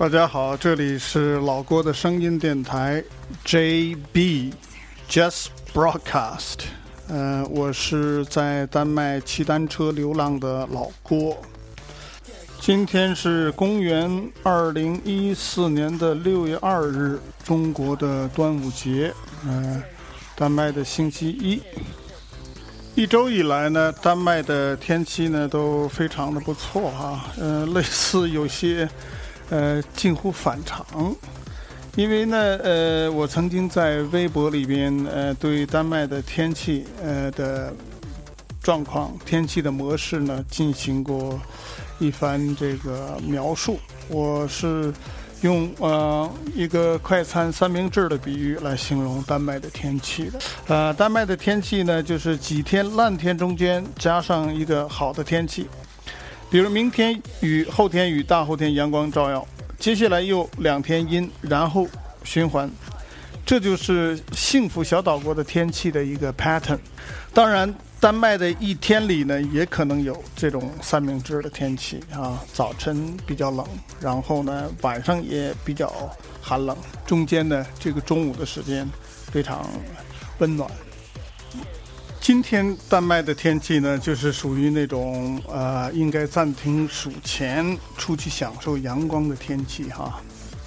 大家好，这里是老郭的声音电台 JB Just Broadcast。呃，我是在丹麦骑单车流浪的老郭。今天是公元二零一四年的六月二日，中国的端午节。嗯，丹麦的星期一。一周以来呢，丹麦的天气呢都非常的不错哈。嗯，类似有些呃近乎反常，因为呢呃我曾经在微博里边呃对丹麦的天气呃的状况、天气的模式呢进行过一番这个描述。我是。用呃一个快餐三明治的比喻来形容丹麦的天气的，呃，丹麦的天气呢，就是几天烂天中间加上一个好的天气，比如明天雨，后天雨，大后天阳光照耀，接下来又两天阴，然后循环，这就是幸福小岛国的天气的一个 pattern。当然。丹麦的一天里呢，也可能有这种三明治的天气啊。早晨比较冷，然后呢晚上也比较寒冷，中间呢这个中午的时间非常温暖。今天丹麦的天气呢，就是属于那种呃应该暂停数钱，出去享受阳光的天气哈。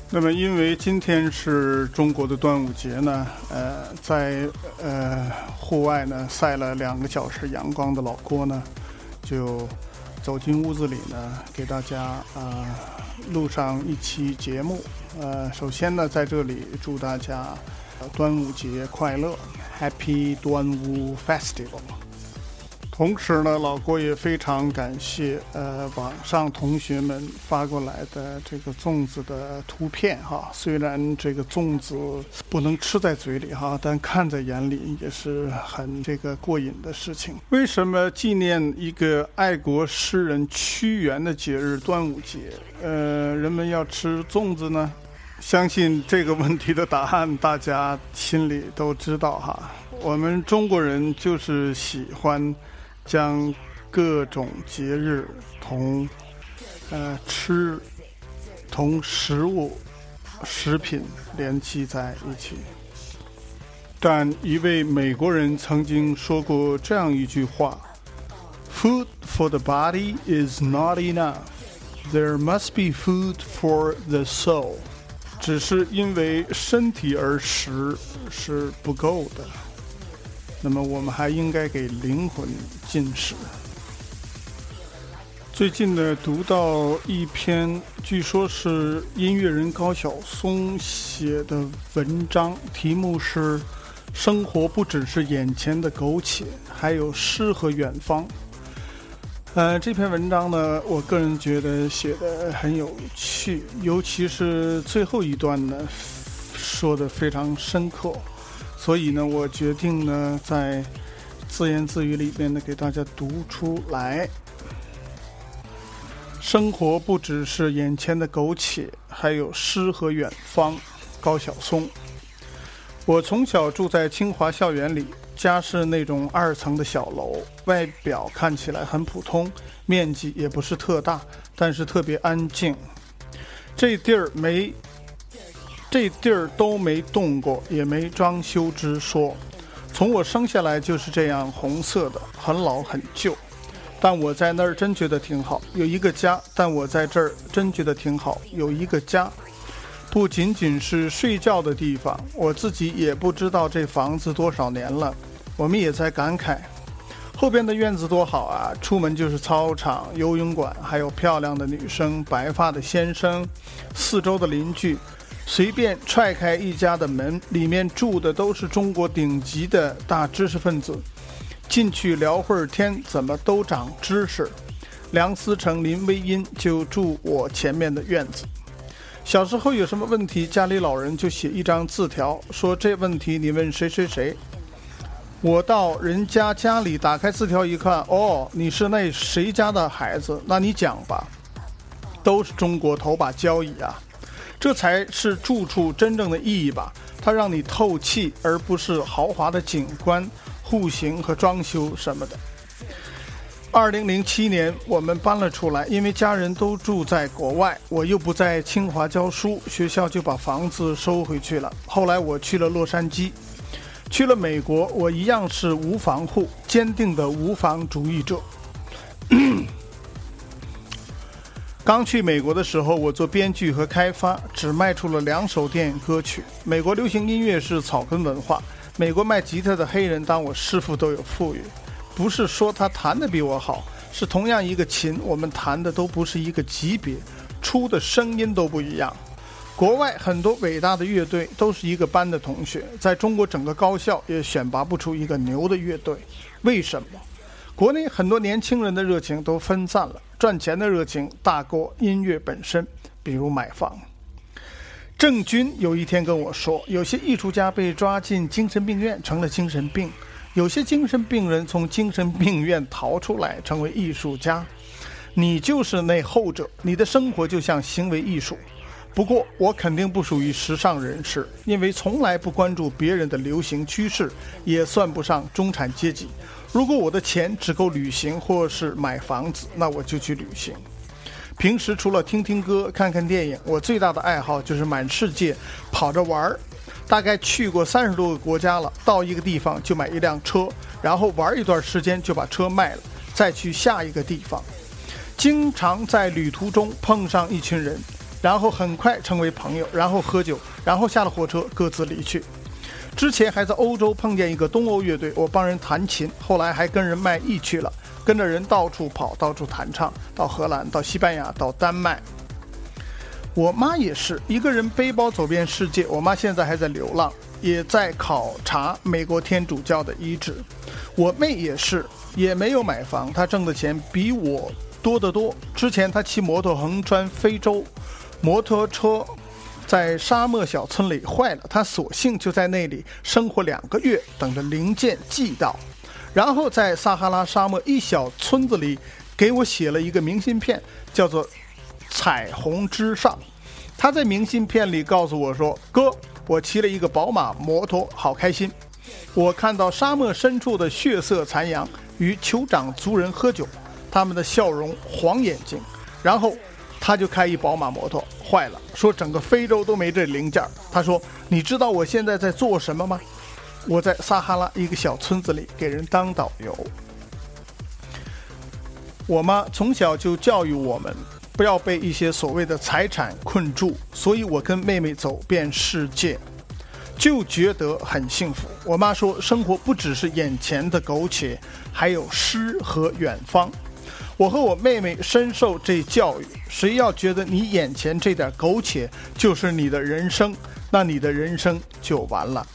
那么，因为今天是中国的端午节呢，呃，在呃户外呢晒了两个小时阳光的老郭呢，就走进屋子里呢，给大家啊录上一期节目。呃，首先呢，在这里祝大家端午节快乐，Happy 端午 Festival。同时呢，老郭也非常感谢呃网上同学们发过来的这个粽子的图片哈。虽然这个粽子不能吃在嘴里哈，但看在眼里也是很这个过瘾的事情。为什么纪念一个爱国诗人屈原的节日端午节，呃，人们要吃粽子呢？相信这个问题的答案大家心里都知道哈。我们中国人就是喜欢。将各种节日同呃吃同食物食品联系在一起，但一位美国人曾经说过这样一句话：“Food for the body is not enough. There must be food for the soul.” 只是因为身体而食是不够的。那么我们还应该给灵魂进食。最近呢，读到一篇据说是音乐人高晓松写的文章，题目是“生活不只是眼前的苟且，还有诗和远方”。呃，这篇文章呢，我个人觉得写的很有趣，尤其是最后一段呢，说的非常深刻。所以呢，我决定呢，在自言自语里面呢，给大家读出来。生活不只是眼前的苟且，还有诗和远方。高晓松。我从小住在清华校园里，家是那种二层的小楼，外表看起来很普通，面积也不是特大，但是特别安静。这地儿没。这地儿都没动过，也没装修之说。从我生下来就是这样红色的，很老很旧。但我在那儿真觉得挺好，有一个家。但我在这儿真觉得挺好，有一个家。不仅仅是睡觉的地方，我自己也不知道这房子多少年了。我们也在感慨，后边的院子多好啊！出门就是操场、游泳馆，还有漂亮的女生、白发的先生，四周的邻居。随便踹开一家的门，里面住的都是中国顶级的大知识分子。进去聊会儿天，怎么都长知识。梁思成、林徽因就住我前面的院子。小时候有什么问题，家里老人就写一张字条，说这问题你问谁谁谁。我到人家家里打开字条一看，哦，你是那谁家的孩子？那你讲吧。都是中国头把交椅啊。这才是住处真正的意义吧，它让你透气，而不是豪华的景观、户型和装修什么的。二零零七年，我们搬了出来，因为家人都住在国外，我又不在清华教书，学校就把房子收回去了。后来我去了洛杉矶，去了美国，我一样是无房户，坚定的无房主义者。刚去美国的时候，我做编剧和开发，只卖出了两首电影歌曲。美国流行音乐是草根文化，美国卖吉他的黑人当我师傅都有富裕。不是说他弹的比我好，是同样一个琴，我们弹的都不是一个级别，出的声音都不一样。国外很多伟大的乐队都是一个班的同学，在中国整个高校也选拔不出一个牛的乐队，为什么？国内很多年轻人的热情都分散了，赚钱的热情大过音乐本身，比如买房。郑钧有一天跟我说，有些艺术家被抓进精神病院，成了精神病。有些精神病人从精神病院逃出来，成为艺术家。你就是那后者，你的生活就像行为艺术。不过，我肯定不属于时尚人士，因为从来不关注别人的流行趋势，也算不上中产阶级。如果我的钱只够旅行或是买房子，那我就去旅行。平时除了听听歌、看看电影，我最大的爱好就是满世界跑着玩儿。大概去过三十多个国家了，到一个地方就买一辆车，然后玩一段时间就把车卖了，再去下一个地方。经常在旅途中碰上一群人，然后很快成为朋友，然后喝酒，然后下了火车各自离去。之前还在欧洲碰见一个东欧乐队，我帮人弹琴，后来还跟人卖艺去了，跟着人到处跑，到处弹唱，到荷兰，到西班牙，到丹麦。我妈也是一个人背包走遍世界。我妈现在还在流浪，也在考察美国天主教的遗址。我妹也是，也没有买房，她挣的钱比我多得多。之前她骑摩托横穿非洲，摩托车在沙漠小村里坏了，她索性就在那里生活两个月，等着零件寄到，然后在撒哈拉沙漠一小村子里给我写了一个明信片，叫做。彩虹之上，他在明信片里告诉我说：“哥，我骑了一个宝马摩托，好开心。我看到沙漠深处的血色残阳与酋长族人喝酒，他们的笑容，黄眼睛。然后他就开一宝马摩托坏了，说整个非洲都没这零件。他说：你知道我现在在做什么吗？我在撒哈拉一个小村子里给人当导游。我妈从小就教育我们。”不要被一些所谓的财产困住，所以我跟妹妹走遍世界，就觉得很幸福。我妈说，生活不只是眼前的苟且，还有诗和远方。我和我妹妹深受这教育。谁要觉得你眼前这点苟且就是你的人生，那你的人生就完了。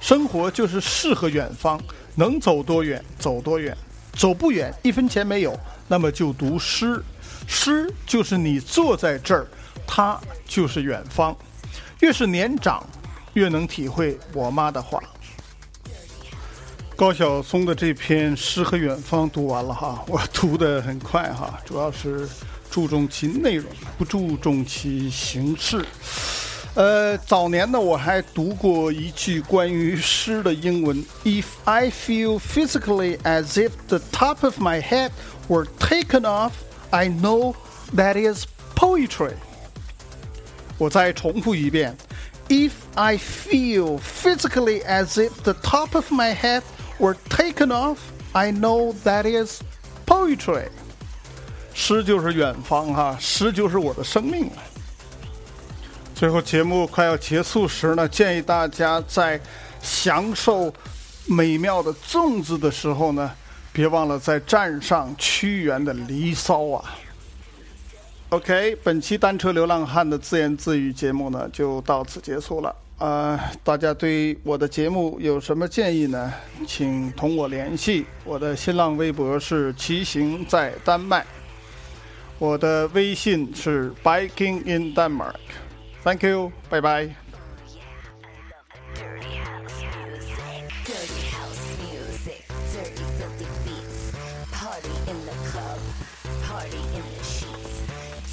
生活就是诗和远方，能走多远走多远，走不远一分钱没有，那么就读诗。诗就是你坐在这儿，它就是远方。越是年长，越能体会我妈的话。高晓松的这篇《诗和远方》读完了哈，我读得很快哈，主要是注重其内容，不注重其形式。呃，早年呢，我还读过一句关于诗的英文：If I feel physically as if the top of my head were taken off。I know that is poetry. 我再重复一遍：If I feel physically as if the top of my head were taken off, I know that is poetry. 诗就是远方哈，诗就是我的生命啊。最后节目快要结束时呢，建议大家在享受美妙的粽子的时候呢。 别忘了再站上屈原的《离骚》啊！OK，本期单车流浪汉的自言自语节目呢就到此结束了。呃，大家对我的节目有什么建议呢？请同我联系。我的新浪微博是骑行在丹麦，我的微信是 Biking in Denmark。Thank you，拜拜。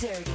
Dirty